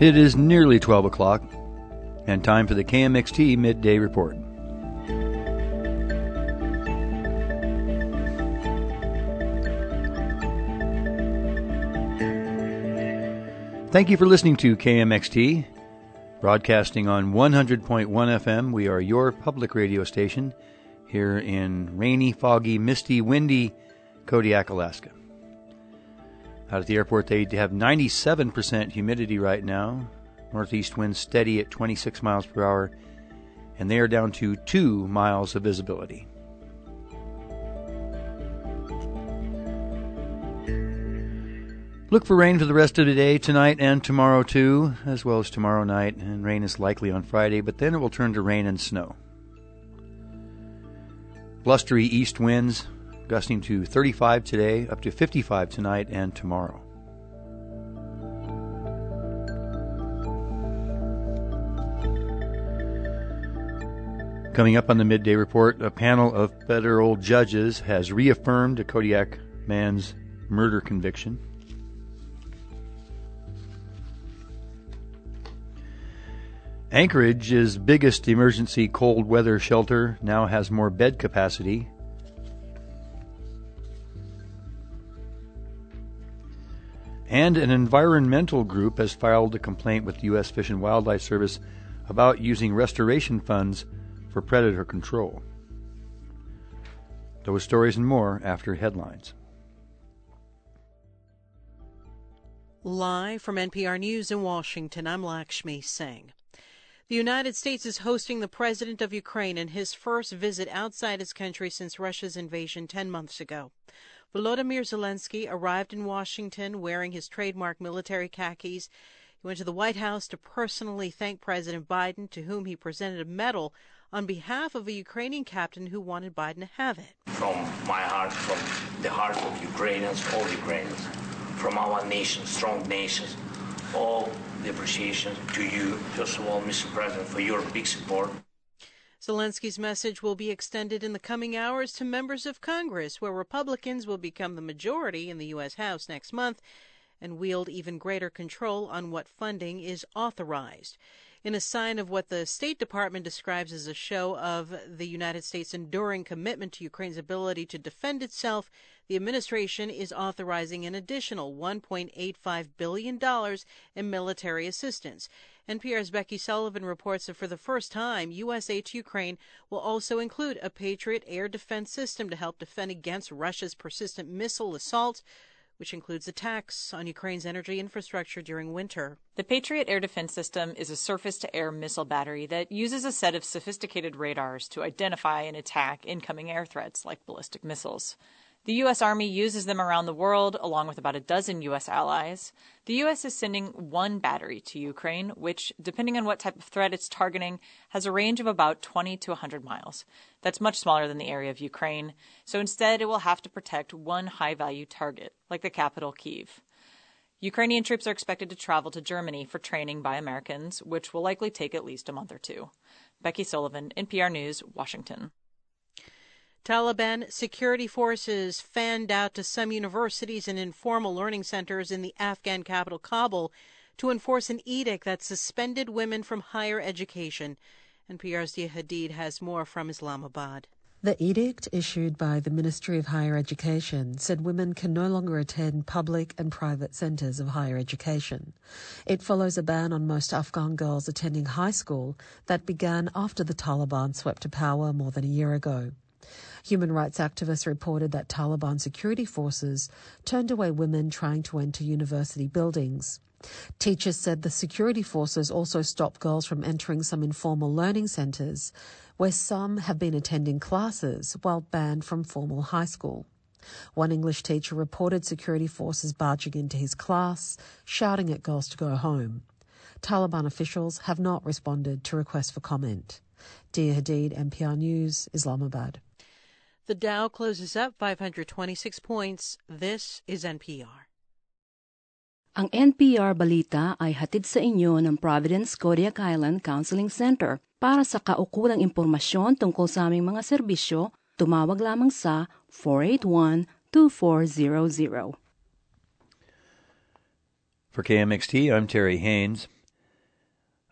It is nearly 12 o'clock, and time for the KMXT Midday Report. Thank you for listening to KMXT, broadcasting on 100.1 FM. We are your public radio station here in rainy, foggy, misty, windy Kodiak, Alaska. Out at the airport, they have 97% humidity right now. Northeast winds steady at 26 miles per hour, and they are down to 2 miles of visibility. Look for rain for the rest of the day, tonight and tomorrow too, as well as tomorrow night, and rain is likely on Friday, but then it will turn to rain and snow. Blustery east winds, gusting to 35 today, up to 55 tonight and tomorrow. Coming up on the midday report, a panel of federal judges has reaffirmed a Kodiak man's murder conviction. Anchorage's biggest emergency cold weather shelter now has more bed capacity. And an environmental group has filed a complaint with the U.S. Fish and Wildlife Service about using restoration funds for predator control. Those stories and more after headlines. Live from NPR News in Washington, I'm Lakshmi Singh. The United States is hosting the president of Ukraine in his first visit outside his country since Russia's invasion 10 months ago. Volodymyr Zelensky arrived in Washington wearing his trademark military khakis. He went to the White House to personally thank President Biden, to whom he presented a medal on behalf of a Ukrainian captain who wanted Biden to have it. From my heart, from the heart of Ukrainians, all Ukrainians, from our nation, strong nations, all the appreciation to you, first of all, Mr. President, for your big support. Zelensky's message will be extended in the coming hours to members of Congress, where Republicans will become the majority in the U.S. House next month and wield even greater control on what funding is authorized in a sign of what the State Department describes as a show of the United States' enduring commitment to Ukraine's ability to defend itself, the administration is authorizing an additional $1.85 billion in military assistance. NPR's Becky Sullivan reports that for the first time, U.S. aid to Ukraine will also include a Patriot air defense system to help defend against Russia's persistent missile assaults which includes attacks on Ukraine's energy infrastructure during winter. The Patriot air defense system is a surface to air missile battery that uses a set of sophisticated radars to identify and attack incoming air threats like ballistic missiles. The U.S. Army uses them around the world, along with about a dozen U.S. allies. The U.S. is sending one battery to Ukraine, which, depending on what type of threat it's targeting, has a range of about 20 to 100 miles. That's much smaller than the area of Ukraine, so instead it will have to protect one high value target, like the capital, Kiev. Ukrainian troops are expected to travel to Germany for training by Americans, which will likely take at least a month or two. Becky Sullivan, NPR News, Washington. Taliban security forces fanned out to some universities and informal learning centers in the Afghan capital, Kabul, to enforce an edict that suspended women from higher education. NPR's Dia Hadid has more from Islamabad. The edict issued by the Ministry of Higher Education said women can no longer attend public and private centres of higher education. It follows a ban on most Afghan girls attending high school that began after the Taliban swept to power more than a year ago. Human rights activists reported that Taliban security forces turned away women trying to enter university buildings. Teachers said the security forces also stopped girls from entering some informal learning centres, where some have been attending classes while banned from formal high school. One English teacher reported security forces barging into his class, shouting at girls to go home. Taliban officials have not responded to requests for comment. Dia Hadid, NPR News, Islamabad. The Dow closes up 526 points. This is NPR. Ang NPR Balita ay hatid sa inyo ng Providence Kodiak Island Counseling Center. Para sa kaukulang impormasyon tungkol sa aming mga serbisyo, tumawag lamang sa 481-2400. For KMXT, I'm Terry Haynes.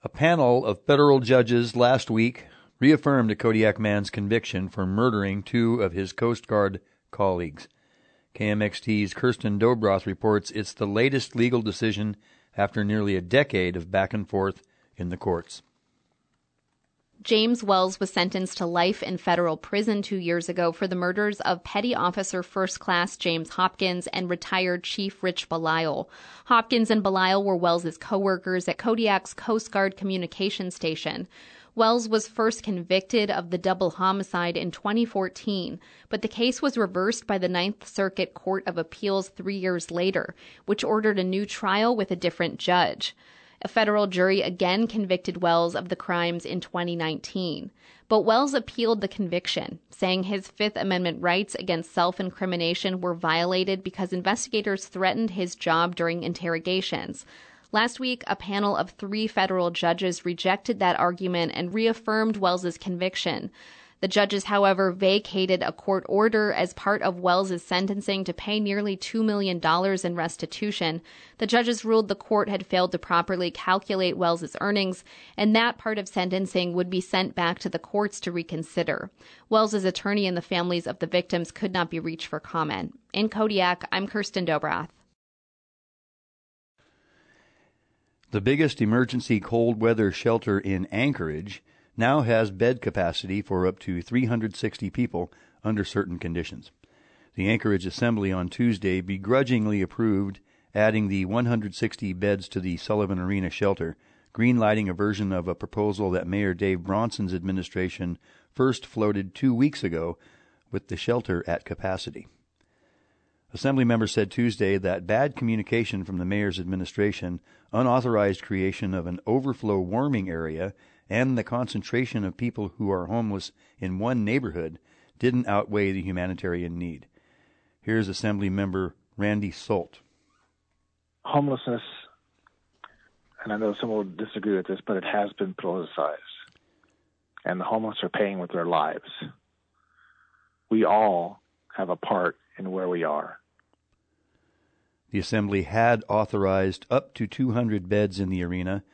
A panel of federal judges last week reaffirmed a Kodiak man's conviction for murdering two of his Coast Guard colleagues. KMXT's Kirsten Dobroth reports it's the latest legal decision after nearly a decade of back and forth in the courts. James Wells was sentenced to life in federal prison two years ago for the murders of Petty Officer First Class James Hopkins and retired Chief Rich Belisle. Hopkins and Belisle were Wells's co-workers at Kodiak's Coast Guard communication station. Wells was first convicted of the double homicide in 2014, but the case was reversed by the Ninth Circuit Court of Appeals three years later, which ordered a new trial with a different judge. A federal jury again convicted Wells of the crimes in 2019. But Wells appealed the conviction, saying his Fifth Amendment rights against self incrimination were violated because investigators threatened his job during interrogations. Last week, a panel of three federal judges rejected that argument and reaffirmed Wells's conviction. The judges, however, vacated a court order as part of Wells's sentencing to pay nearly $2 million in restitution. The judges ruled the court had failed to properly calculate Wells's earnings, and that part of sentencing would be sent back to the courts to reconsider. Wells's attorney and the families of the victims could not be reached for comment. In Kodiak, I'm Kirsten Dobroth. The biggest emergency cold weather shelter in Anchorage now has bed capacity for up to 360 people under certain conditions. The Anchorage Assembly on Tuesday begrudgingly approved adding the 160 beds to the Sullivan Arena shelter, greenlighting a version of a proposal that Mayor Dave Bronson's administration first floated two weeks ago with the shelter at capacity. Assembly members said Tuesday that bad communication from the mayor's administration, unauthorized creation of an overflow warming area, and the concentration of people who are homeless in one neighborhood didn't outweigh the humanitarian need. Here's Assembly member Randy Salt. Homelessness, and I know some will disagree with this, but it has been politicized. And the homeless are paying with their lives. We all have a part in where we are. The Assembly had authorized up to 200 beds in the arena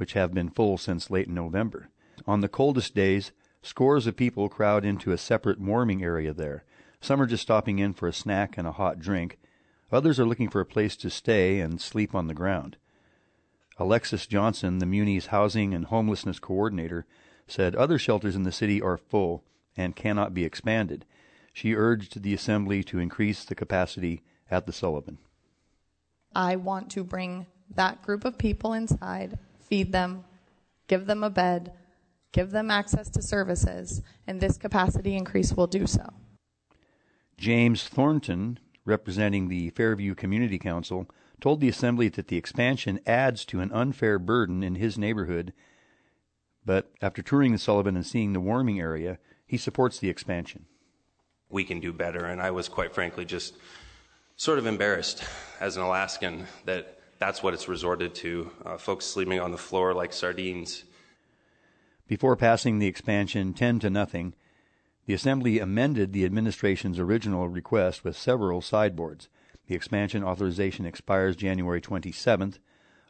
which have been full since late November. On the coldest days, scores of people crowd into a separate warming area there. Some are just stopping in for a snack and a hot drink. Others are looking for a place to stay and sleep on the ground. Alexis Johnson, the Muni's housing and homelessness coordinator, said other shelters in the city are full and cannot be expanded. She urged the assembly to increase the capacity at the Sullivan. I want to bring that group of people inside feed them, give them a bed, give them access to services, and this capacity increase will do so. James Thornton, representing the Fairview Community Council, told the Assembly that the expansion adds to an unfair burden in his neighborhood, but after touring the Sullivan and seeing the warming area, he supports the expansion. We can do better, and I was quite frankly just sort of embarrassed as an Alaskan that that's what it's resorted to uh, folks sleeping on the floor like sardines. Before passing the expansion 10 to nothing, the Assembly amended the administration's original request with several sideboards. The expansion authorization expires January 27th.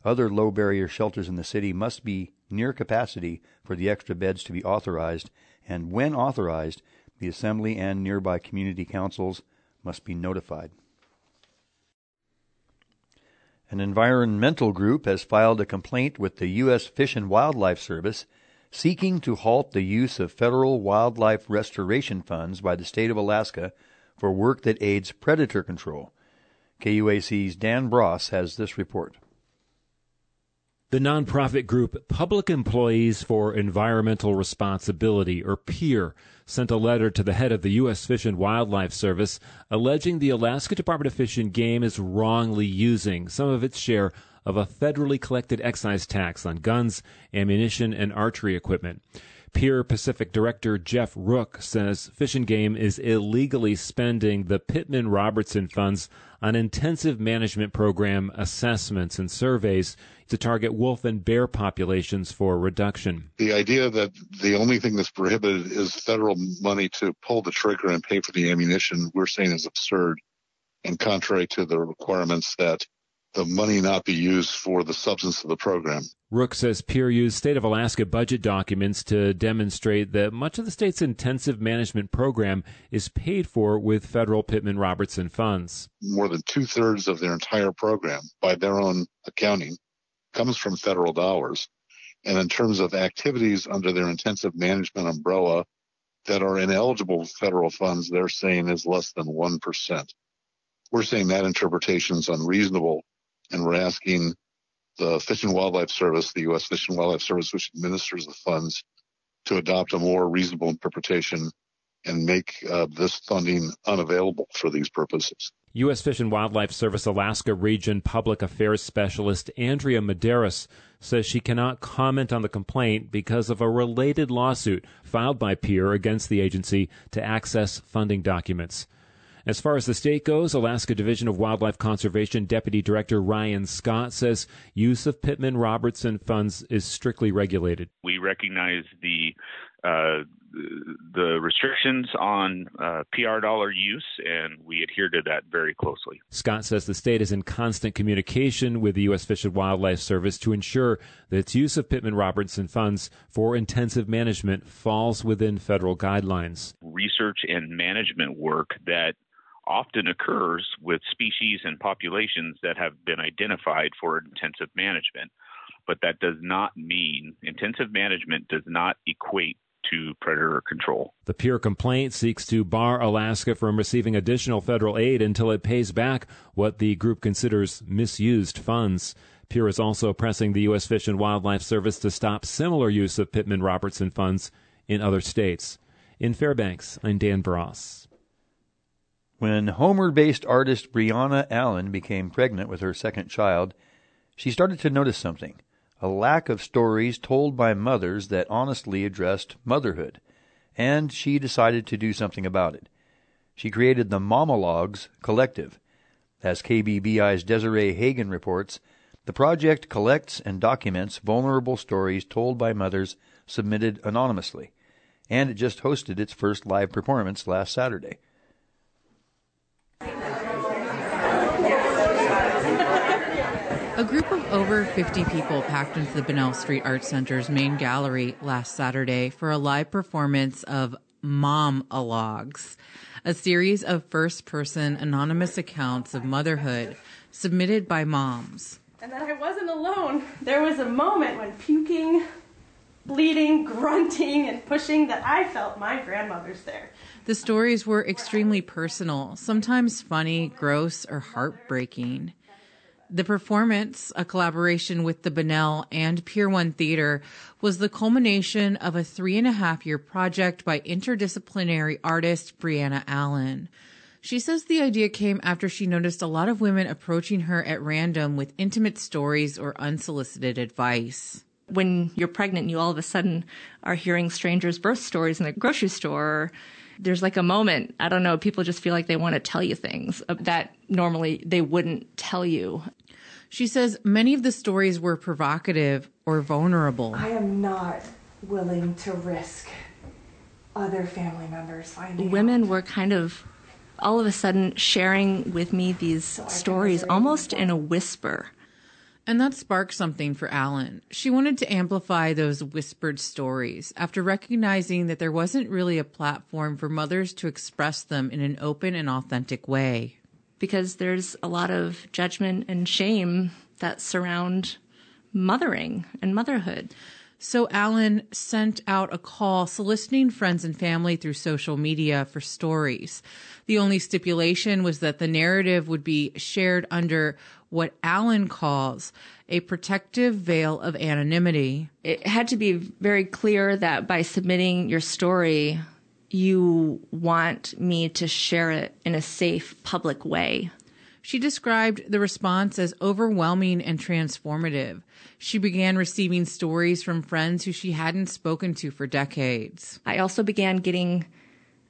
Other low barrier shelters in the city must be near capacity for the extra beds to be authorized, and when authorized, the Assembly and nearby community councils must be notified. An environmental group has filed a complaint with the U.S. Fish and Wildlife Service seeking to halt the use of federal wildlife restoration funds by the state of Alaska for work that aids predator control. KUAC's Dan Bross has this report. The nonprofit group Public Employees for Environmental Responsibility, or PEER, sent a letter to the head of the U.S. Fish and Wildlife Service alleging the Alaska Department of Fish and Game is wrongly using some of its share of a federally collected excise tax on guns, ammunition, and archery equipment. PEER Pacific Director Jeff Ruch says Fish and Game is illegally spending the Pittman Robertson funds on intensive management program assessments and surveys to target wolf and bear populations for reduction. The idea that the only thing that's prohibited is federal money to pull the trigger and pay for the ammunition, we're saying is absurd and contrary to the requirements that the money not be used for the substance of the program. Ruch says Peer used State of Alaska budget documents to demonstrate that much of the state's intensive management program is paid for with federal Pittman Robertson funds. More than two thirds of their entire program, by their own accounting, comes from federal dollars. And in terms of activities under their intensive management umbrella that are ineligible federal funds, they're saying is less than 1%. We're saying that interpretation is unreasonable and we're asking the Fish and Wildlife Service, the U.S. Fish and Wildlife Service, which administers the funds, to adopt a more reasonable interpretation and make uh, this funding unavailable for these purposes. U.S. Fish and Wildlife Service Alaska Region Public Affairs Specialist Andrea Medeiros says she cannot comment on the complaint because of a related lawsuit filed by Peer against the agency to access funding documents. As far as the state goes, Alaska Division of Wildlife Conservation Deputy Director Ryan Scott says use of Pittman Robertson funds is strictly regulated. We recognize the uh, the restrictions on uh, PR dollar use, and we adhere to that very closely. Scott says the state is in constant communication with the U.S. Fish and Wildlife Service to ensure that its use of Pittman Robertson funds for intensive management falls within federal guidelines. Research and management work that often occurs with species and populations that have been identified for intensive management. But that does not mean intensive management does not equate to predator control. The Peer complaint seeks to bar Alaska from receiving additional federal aid until it pays back what the group considers misused funds. Peer is also pressing the U.S. Fish and Wildlife Service to stop similar use of Pittman Robertson funds in other states. In Fairbanks, I'm Dan Bross. When Homer based artist Brianna Allen became pregnant with her second child, she started to notice something a lack of stories told by mothers that honestly addressed motherhood, and she decided to do something about it. She created the Momologues Collective. As KBBI's Desiree Hagen reports, the project collects and documents vulnerable stories told by mothers submitted anonymously, and it just hosted its first live performance last Saturday. A group of over 50 people packed into the Bunnell Street Art Center's main gallery last Saturday for a live performance of Mom-alogues, a series of first person anonymous accounts of motherhood submitted by moms. And that I wasn't alone. There was a moment when puking, bleeding, grunting, and pushing that I felt my grandmother's there. The stories were extremely personal, sometimes funny, gross, or heartbreaking. The performance, a collaboration with the Bunnell and Pier One Theater, was the culmination of a three and a half year project by interdisciplinary artist Brianna Allen. She says the idea came after she noticed a lot of women approaching her at random with intimate stories or unsolicited advice. When you're pregnant, you all of a sudden are hearing strangers' birth stories in the grocery store there's like a moment, I don't know, people just feel like they want to tell you things that normally they wouldn't tell you. She says many of the stories were provocative or vulnerable. I am not willing to risk other family members finding Women out. were kind of all of a sudden sharing with me these so stories almost in a whisper. And that sparked something for Allen. She wanted to amplify those whispered stories after recognizing that there wasn't really a platform for mothers to express them in an open and authentic way because there's a lot of judgment and shame that surround mothering and motherhood. So Allen sent out a call soliciting friends and family through social media for stories. The only stipulation was that the narrative would be shared under what Allen calls a protective veil of anonymity. It had to be very clear that by submitting your story, you want me to share it in a safe public way. She described the response as overwhelming and transformative. She began receiving stories from friends who she hadn't spoken to for decades. I also began getting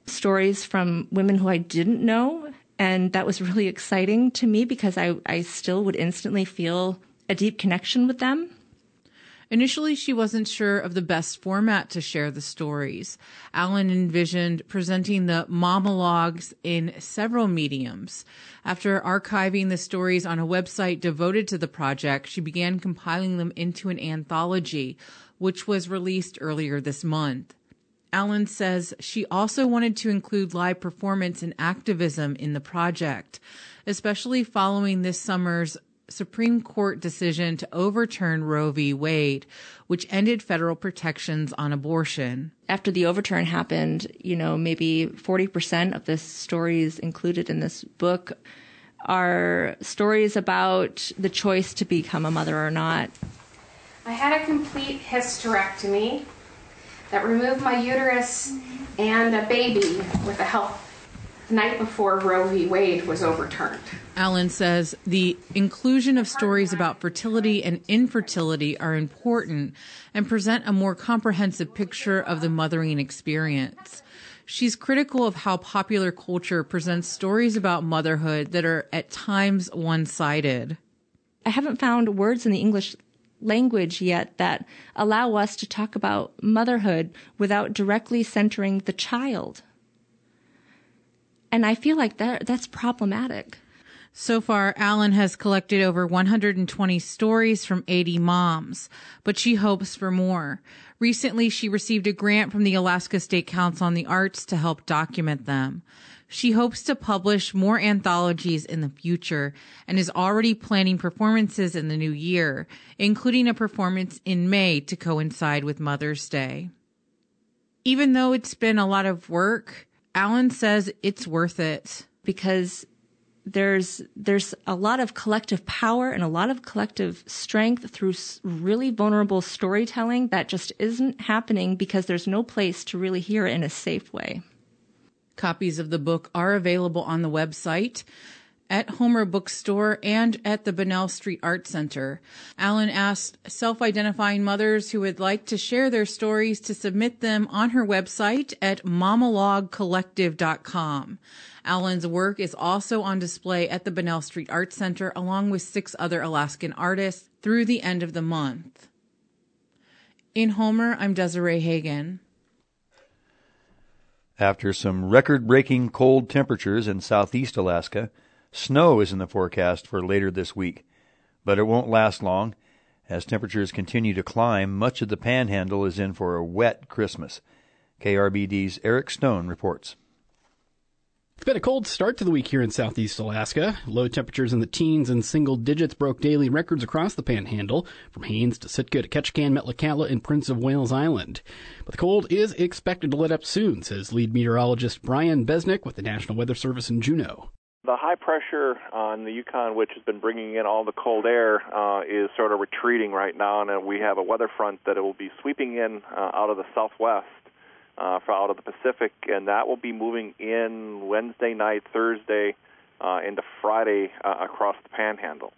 stories from women who I didn't know. And that was really exciting to me because I, I still would instantly feel a deep connection with them. Initially, she wasn't sure of the best format to share the stories. Allen envisioned presenting the monologues in several mediums. After archiving the stories on a website devoted to the project, she began compiling them into an anthology, which was released earlier this month. Allen says she also wanted to include live performance and activism in the project, especially following this summer's Supreme Court decision to overturn Roe v. Wade, which ended federal protections on abortion. After the overturn happened, you know, maybe 40% of the stories included in this book are stories about the choice to become a mother or not. I had a complete hysterectomy that removed my uterus and a baby with a help the night before Roe v. Wade was overturned. Allen says the inclusion of stories about fertility and infertility are important and present a more comprehensive picture of the mothering experience. She's critical of how popular culture presents stories about motherhood that are at times one sided. I haven't found words in the English language yet that allow us to talk about motherhood without directly centering the child. And I feel like that that's problematic. So far, Allen has collected over 120 stories from 80 moms, but she hopes for more. Recently, she received a grant from the Alaska State Council on the Arts to help document them. She hopes to publish more anthologies in the future and is already planning performances in the new year, including a performance in May to coincide with Mother's Day. Even though it's been a lot of work, Allen says it's worth it. Because there's there's a lot of collective power and a lot of collective strength through really vulnerable storytelling that just isn't happening because there's no place to really hear it in a safe way. Copies of the book are available on the website at Homer Bookstore and at the Bunnell Street Art Center. Allen asked self-identifying mothers who would like to share their stories to submit them on her website at momalogcollective.com. Allen's work is also on display at the Bunnell Street Art Center along with six other Alaskan artists through the end of the month. In Homer, I'm Desiree Hagen. After some record breaking cold temperatures in southeast Alaska, Snow is in the forecast for later this week, but it won't last long. As temperatures continue to climb, much of the panhandle is in for a wet Christmas. KRBD's Eric Stone reports. It's been a cold start to the week here in southeast Alaska. Low temperatures in the teens and single digits broke daily records across the panhandle, from Haines to Sitka to Ketchikan, Metlakatla, and Prince of Wales Island. But the cold is expected to let up soon, says lead meteorologist Brian Bezenek with the National Weather Service in Juneau. The high pressure on the Yukon, which has been bringing in all the cold air, uh, is sort of retreating right now, and we have a weather front that it will be sweeping in uh, out of the southwest uh, out of the Pacific, and that will be moving in Wednesday night, Thursday, uh, into Friday uh, across the Panhandle.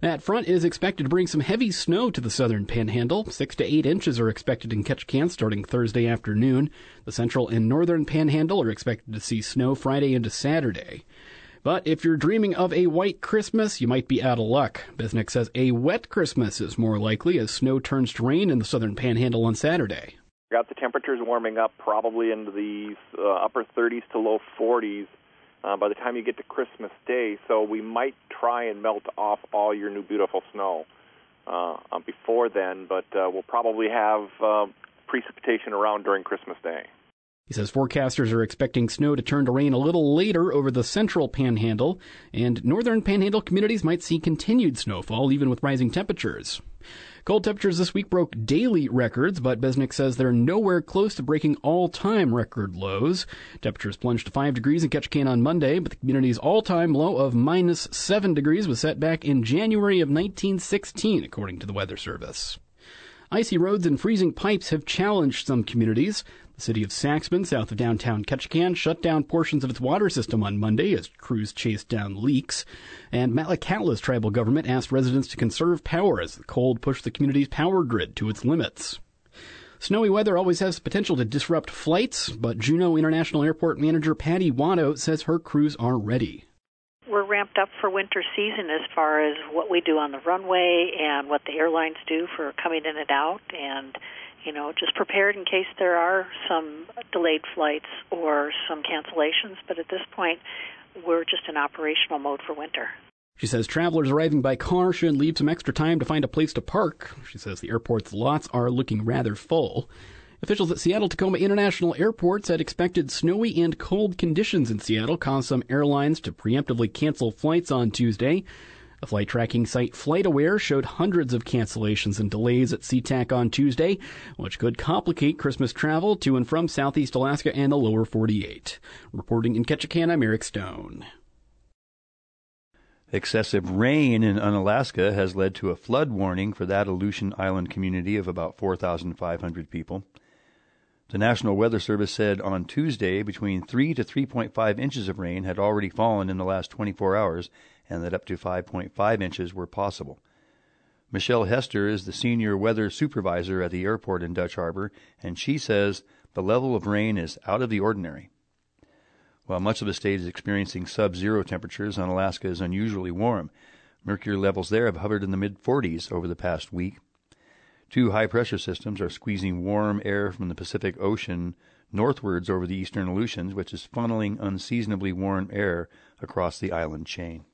That front is expected to bring some heavy snow to the southern panhandle. Six to eight inches are expected in Ketchikan starting Thursday afternoon. The central and northern panhandle are expected to see snow Friday into Saturday. But if you're dreaming of a white Christmas, you might be out of luck. Bezenek says a wet Christmas is more likely as snow turns to rain in the southern panhandle on Saturday. Got the temperatures warming up probably into the uh, upper 30s to low 40s uh, by the time you get to Christmas Day. So we might try and melt off all your new beautiful snow uh, before then, but uh, we'll probably have uh, precipitation around during Christmas Day. He says forecasters are expecting snow to turn to rain a little later over the central panhandle, and northern panhandle communities might see continued snowfall even with rising temperatures. Cold temperatures this week broke daily records, but Bezenek says they're nowhere close to breaking all-time record lows. Temperatures plunged to 5 degrees in Ketchikan on Monday, but the community's all-time low of minus 7 degrees was set back in January of 1916, according to the Weather Service. Icy roads and freezing pipes have challenged some communities. The city of Saxman, south of downtown Ketchikan, shut down portions of its water system on Monday as crews chased down leaks. And Metlakatla's tribal government asked residents to conserve power as the cold pushed the community's power grid to its limits. Snowy weather always has the potential to disrupt flights, but Juneau International Airport manager Patty Wahto says her crews are ready. we're ramped up for winter season as far as what we do on the runway and what the airlines do for coming in and out and you know just prepared in case there are some delayed flights or some cancellations but at this point we're just in operational mode for winter she says travelers arriving by car should leave some extra time to find a place to park. She says the airport's lots are looking rather full. Officials at Seattle Tacoma International Airport said expected snowy and cold conditions in Seattle caused some airlines to preemptively cancel flights on Tuesday. The flight tracking site FlightAware showed hundreds of cancellations and delays at SeaTac on Tuesday, which could complicate Christmas travel to and from Southeast Alaska and the lower 48. Reporting in Ketchikan, I'm Eric Stone. Excessive rain in Unalaska has led to a flood warning for that Aleutian Island community of about 4,500 people. The National Weather Service said on Tuesday between 3 to 3.5 inches of rain had already fallen in the last 24 hours and that up to 5.5 inches were possible. Michelle Hester is the senior weather supervisor at the airport in Dutch Harbor, and she says the level of rain is out of the ordinary. While much of the state is experiencing sub zero temperatures, and Unalaska is unusually warm. Mercury levels there have hovered in the mid 40s over the past week. Two high pressure systems are squeezing warm air from the Pacific Ocean northwards over the eastern Aleutians, which is funneling unseasonably warm air across the island chain.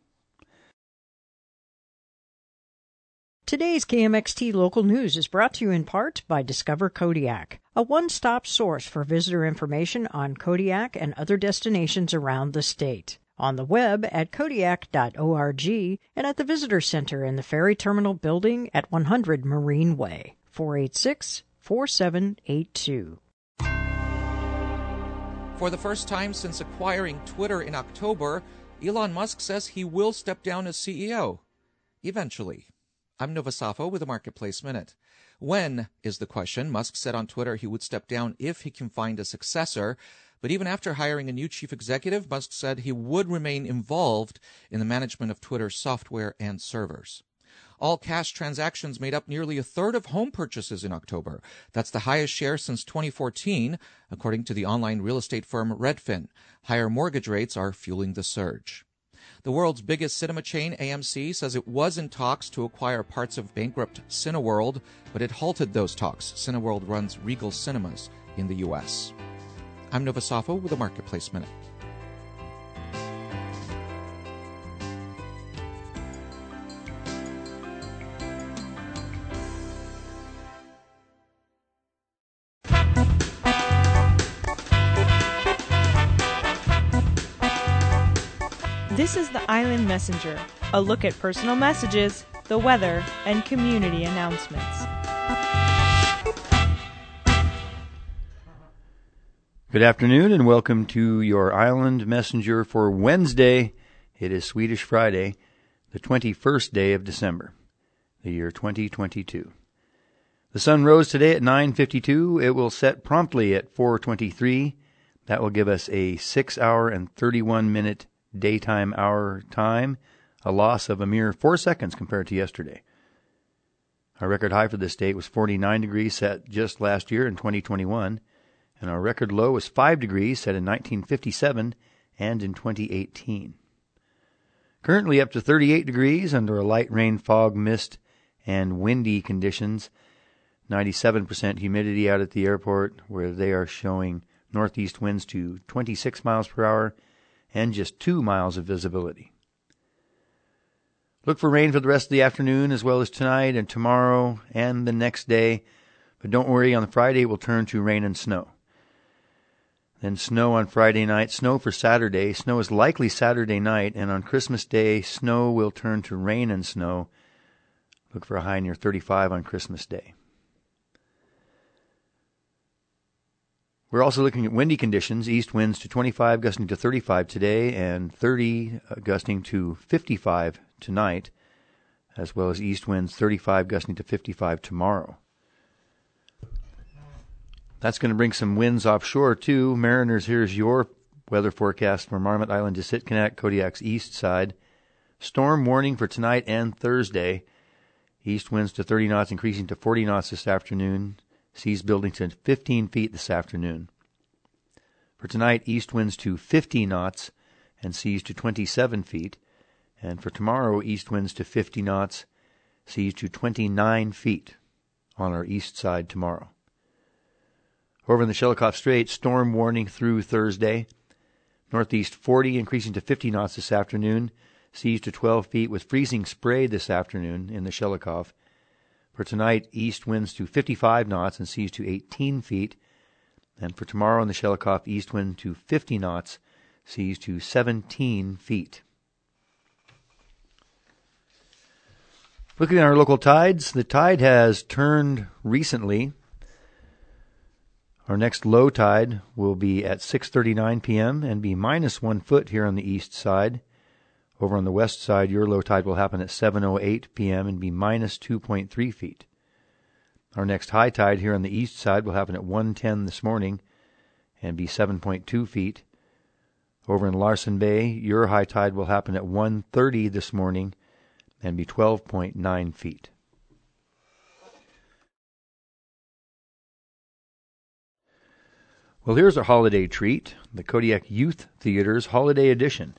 Today's KMXT local news is brought to you in part by Discover Kodiak, a one stop source for visitor information on Kodiak and other destinations around the state. On the web at kodiak.org and at the Visitor Center in the Ferry Terminal Building at 100 Marine Way, 486 4782. For the first time since acquiring Twitter in October, Elon Musk says he will step down as CEO. Eventually. I'm Nova Safo with a Marketplace Minute. When is the question? Musk said on Twitter he would step down if he can find a successor. But even after hiring a new chief executive, Musk said he would remain involved in the management of Twitter's software and servers. All cash transactions made up nearly a third of home purchases in October. That's the highest share since 2014, according to the online real estate firm Redfin. Higher mortgage rates are fueling the surge. The world's biggest cinema chain, AMC, says it was in talks to acquire parts of bankrupt Cineworld, but it halted those talks. Cineworld runs Regal Cinemas in the U.S. I'm Nova with a Marketplace Minute. Island Messenger, a look at personal messages, the weather, and community announcements. Good afternoon and welcome to your Island Messenger for Wednesday. It is Swedish Friday, the 21st day of December, the year 2022. The sun rose today at 9:52. It will set promptly at 4:23. That will give us a 6 hour and 31 minute daytime hour time, a loss of a mere 4 seconds compared to yesterday. Our record high for this date was 49 degrees set just last year in 2021, and our record low was 5 degrees set in 1957 and in 2018. Currently up to 38 degrees under a light rain, fog, mist, and windy conditions. 97% humidity out at the airport, where they are showing northeast winds to 26 miles per hour and just 2 miles of visibility. Look for rain for the rest of the afternoon as well as tonight and tomorrow and the next day, but don't worry, on Friday it will turn to rain and snow. Then snow on Friday night, snow for Saturday. Snow is likely Saturday night, and on Christmas Day, snow will turn to rain and snow. Look for a high near 35 on Christmas Day. We're also looking at windy conditions. East winds to 25, gusting to 35 today, and 30, uh, gusting to 55 tonight, as well as east winds 35, gusting to 55 tomorrow. That's going to bring some winds offshore, too. Mariners, here's your weather forecast for Marmot Island to Sitkinak, Kodiak's east side. Storm warning for tonight and Thursday. East winds to 30 knots, increasing to 40 knots this afternoon. Seas building to 15 feet this afternoon. For tonight, east winds to 50 knots and seas to 27 feet. And for tomorrow, east winds to 50 knots, seas to 29 feet on our east side tomorrow. Over in the Shelikof Strait, storm warning through Thursday. Northeast 40, increasing to 50 knots this afternoon. Seas to 12 feet with freezing spray this afternoon in the Shelikof. For tonight, east winds to 55 knots and seas to 18 feet. And for tomorrow in the Shelikof, east wind to 50 knots, seas to 17 feet. Looking at our local tides, the tide has turned recently. Our next low tide will be at 6:39 p.m. and be minus 1 foot here on the east side. Over on the west side, your low tide will happen at 7:08 p.m. and be minus 2.3 feet. Our next high tide here on the east side will happen at 1:10 this morning and be 7.2 feet. Over in Larsen Bay, your high tide will happen at 1:30 this morning and be 12.9 feet. Well, here's a holiday treat the Kodiak Youth Theater's Holiday Edition.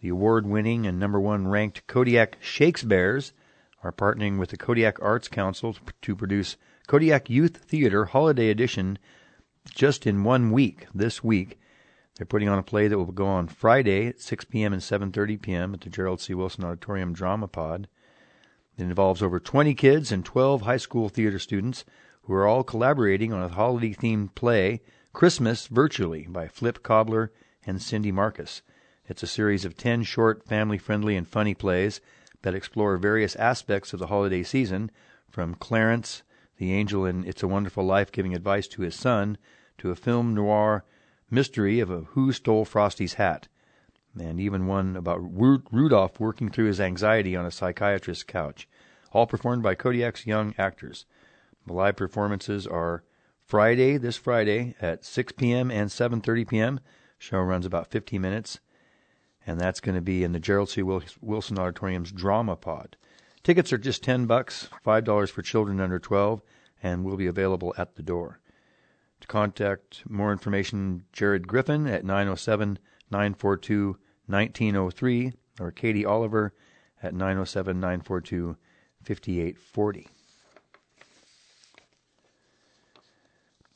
The award winning and number one ranked Kodiak Shakespeares are partnering with the Kodiak Arts Council to produce Kodiak Youth Theater Holiday Edition just in one week, this week. They're putting on a play that will go on Friday at 6 p.m. and 7:30 p.m. at the Gerald C. Wilson Auditorium Drama Pod. It involves over 20 kids and 12 high school theater students who are all collaborating on a holiday-themed play, Christmas Virtually, by Flip Kobler and Cindy Marcus. It's a series of 10 short, family-friendly, and funny plays that explore various aspects of the holiday season, from Clarence, the angel in It's a Wonderful Life, giving advice to his son, to a film noir mystery of Who Stole Frosty's Hat, and even one about Ru- Rudolph working through his anxiety on a psychiatrist's couch, all performed by Kodiak's young actors. The live performances are Friday, this Friday at 6 p.m. and 7:30 p.m. Show runs about 15 minutes, and that's going to be in the Gerald C. Wilson Auditorium's Drama Pod. Tickets are just 10 bucks, $5 for children under 12, and will be available at the door. To contact more information, Jared Griffin at 907 942 1903 or Katie Oliver at 907 942 5840.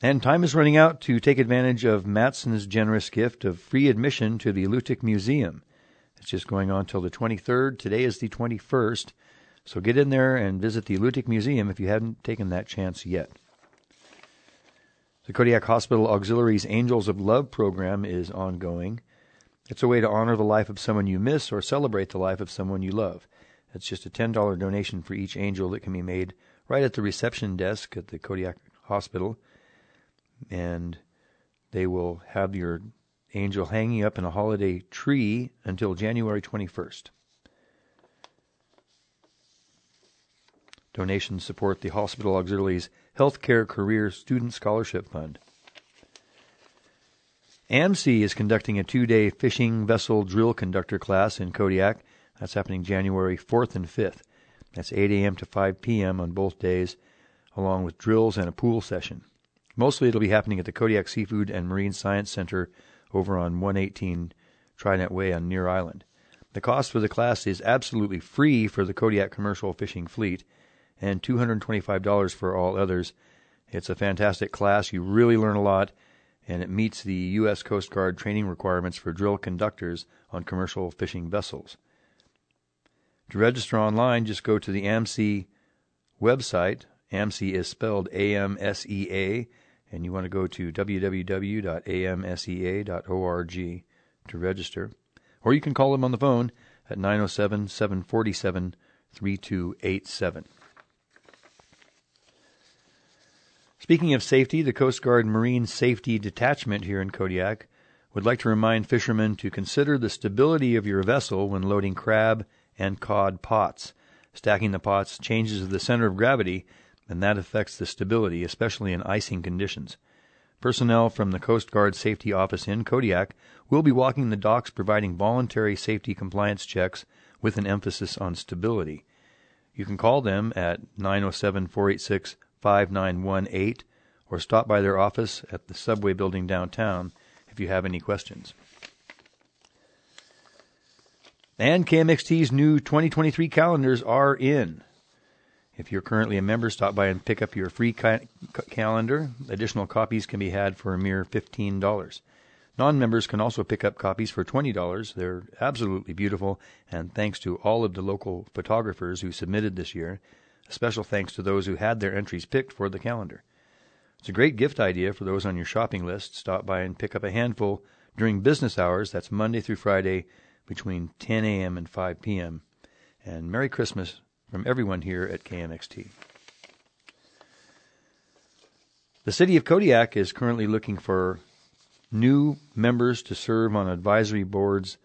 And time is running out to take advantage of Matson's generous gift of free admission to the Alutiiq Museum. It's just going on till the 23rd. Today is the 21st. So get in there and visit the Alutiiq Museum if you haven't taken that chance yet. The Kodiak Hospital Auxiliary's Angels of Love program is ongoing. It's a way to honor the life of someone you miss or celebrate the life of someone you love. It's just a $10 donation for each angel that can be made right at the reception desk at the Kodiak Hospital. And they will have your angel hanging up in a holiday tree until January 21st. Donations support the Hospital Auxiliary's Healthcare Career Student Scholarship Fund. AMSEA is conducting a two day fishing vessel drill conductor class in Kodiak. That's happening January 4th and 5th. That's 8 a.m. to 5 p.m. on both days, along with drills and a pool session. Mostly it'll be happening at the Kodiak Seafood and Marine Science Center over on 118 Trident Way on Near Island. The cost for the class is absolutely free for the Kodiak commercial fishing fleet and $225 for all others. It's a fantastic class. You really learn a lot, and it meets the U.S. Coast Guard training requirements for drill conductors on commercial fishing vessels. To register online, just go to the AMSEA website. AMSEA is spelled A M S E A, and you want to go to www.amsea.org to register. Or you can call them on the phone at 907 747 3287. Speaking of safety, the Coast Guard Marine Safety Detachment here in Kodiak would like to remind fishermen to consider the stability of your vessel when loading crab and cod pots. Stacking the pots changes the center of gravity, and that affects the stability, especially in icing conditions. Personnel from the Coast Guard Safety Office in Kodiak will be walking the docks providing voluntary safety compliance checks with an emphasis on stability. You can call them at 907 486 5918 or stop by their office at the subway building downtown if you have any questions. And KMXT's new 2023 calendars are in. If you're currently a member, stop by and pick up your free ca- calendar. Additional copies can be had for a mere $15. Non members can also pick up copies for $20. They're absolutely beautiful, and thanks to all of the local photographers who submitted this year, a special thanks to those who had their entries picked for the calendar. It's a great gift idea for those on your shopping list. Stop by and pick up a handful during business hours. That's Monday through Friday between 10 a.m. and 5 p.m. And Merry Christmas from everyone here at KMXT. The City of Kodiak is currently looking for new members to serve on advisory boards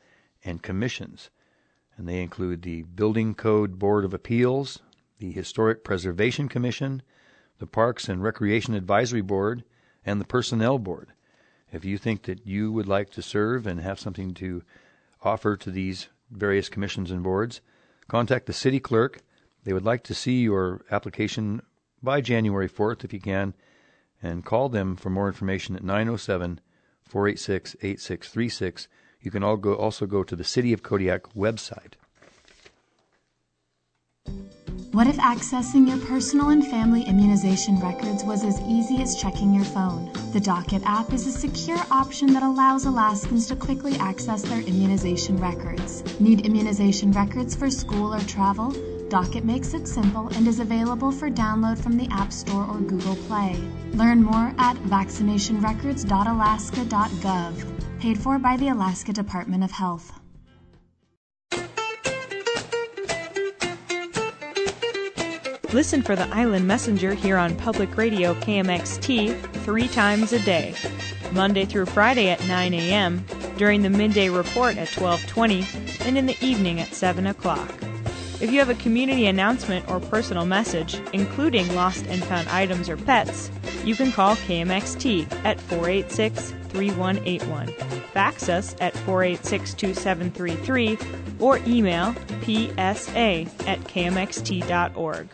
and commissions. And they include the Building Code Board of Appeals, the Historic Preservation Commission, the Parks and Recreation Advisory Board, and the Personnel Board. If you think that you would like to serve and have something to offer to these various commissions and boards, contact the city clerk. They would like to see your application by January 4th if you can, and call them for more information at 907 486 8636. You can all go, also go to the City of Kodiak website. What if accessing your personal and family immunization records was as easy as checking your phone? The Docket app is a secure option that allows Alaskans to quickly access their immunization records. Need immunization records for school or travel? Docket makes it simple and is available for download from the App Store or Google Play. Learn more at vaccinationrecords.alaska.gov. Paid for by the Alaska Department of Health. Listen for the Island Messenger here on Public Radio KMXT three times a day, Monday through Friday at 9 a.m., during the midday report at 12:20, and in the evening at 7 o'clock. If you have a community announcement or personal message, including lost and found items or pets, you can call KMXT at 486 3181. Fax us at 486 2733 or email psa at kmxt.org.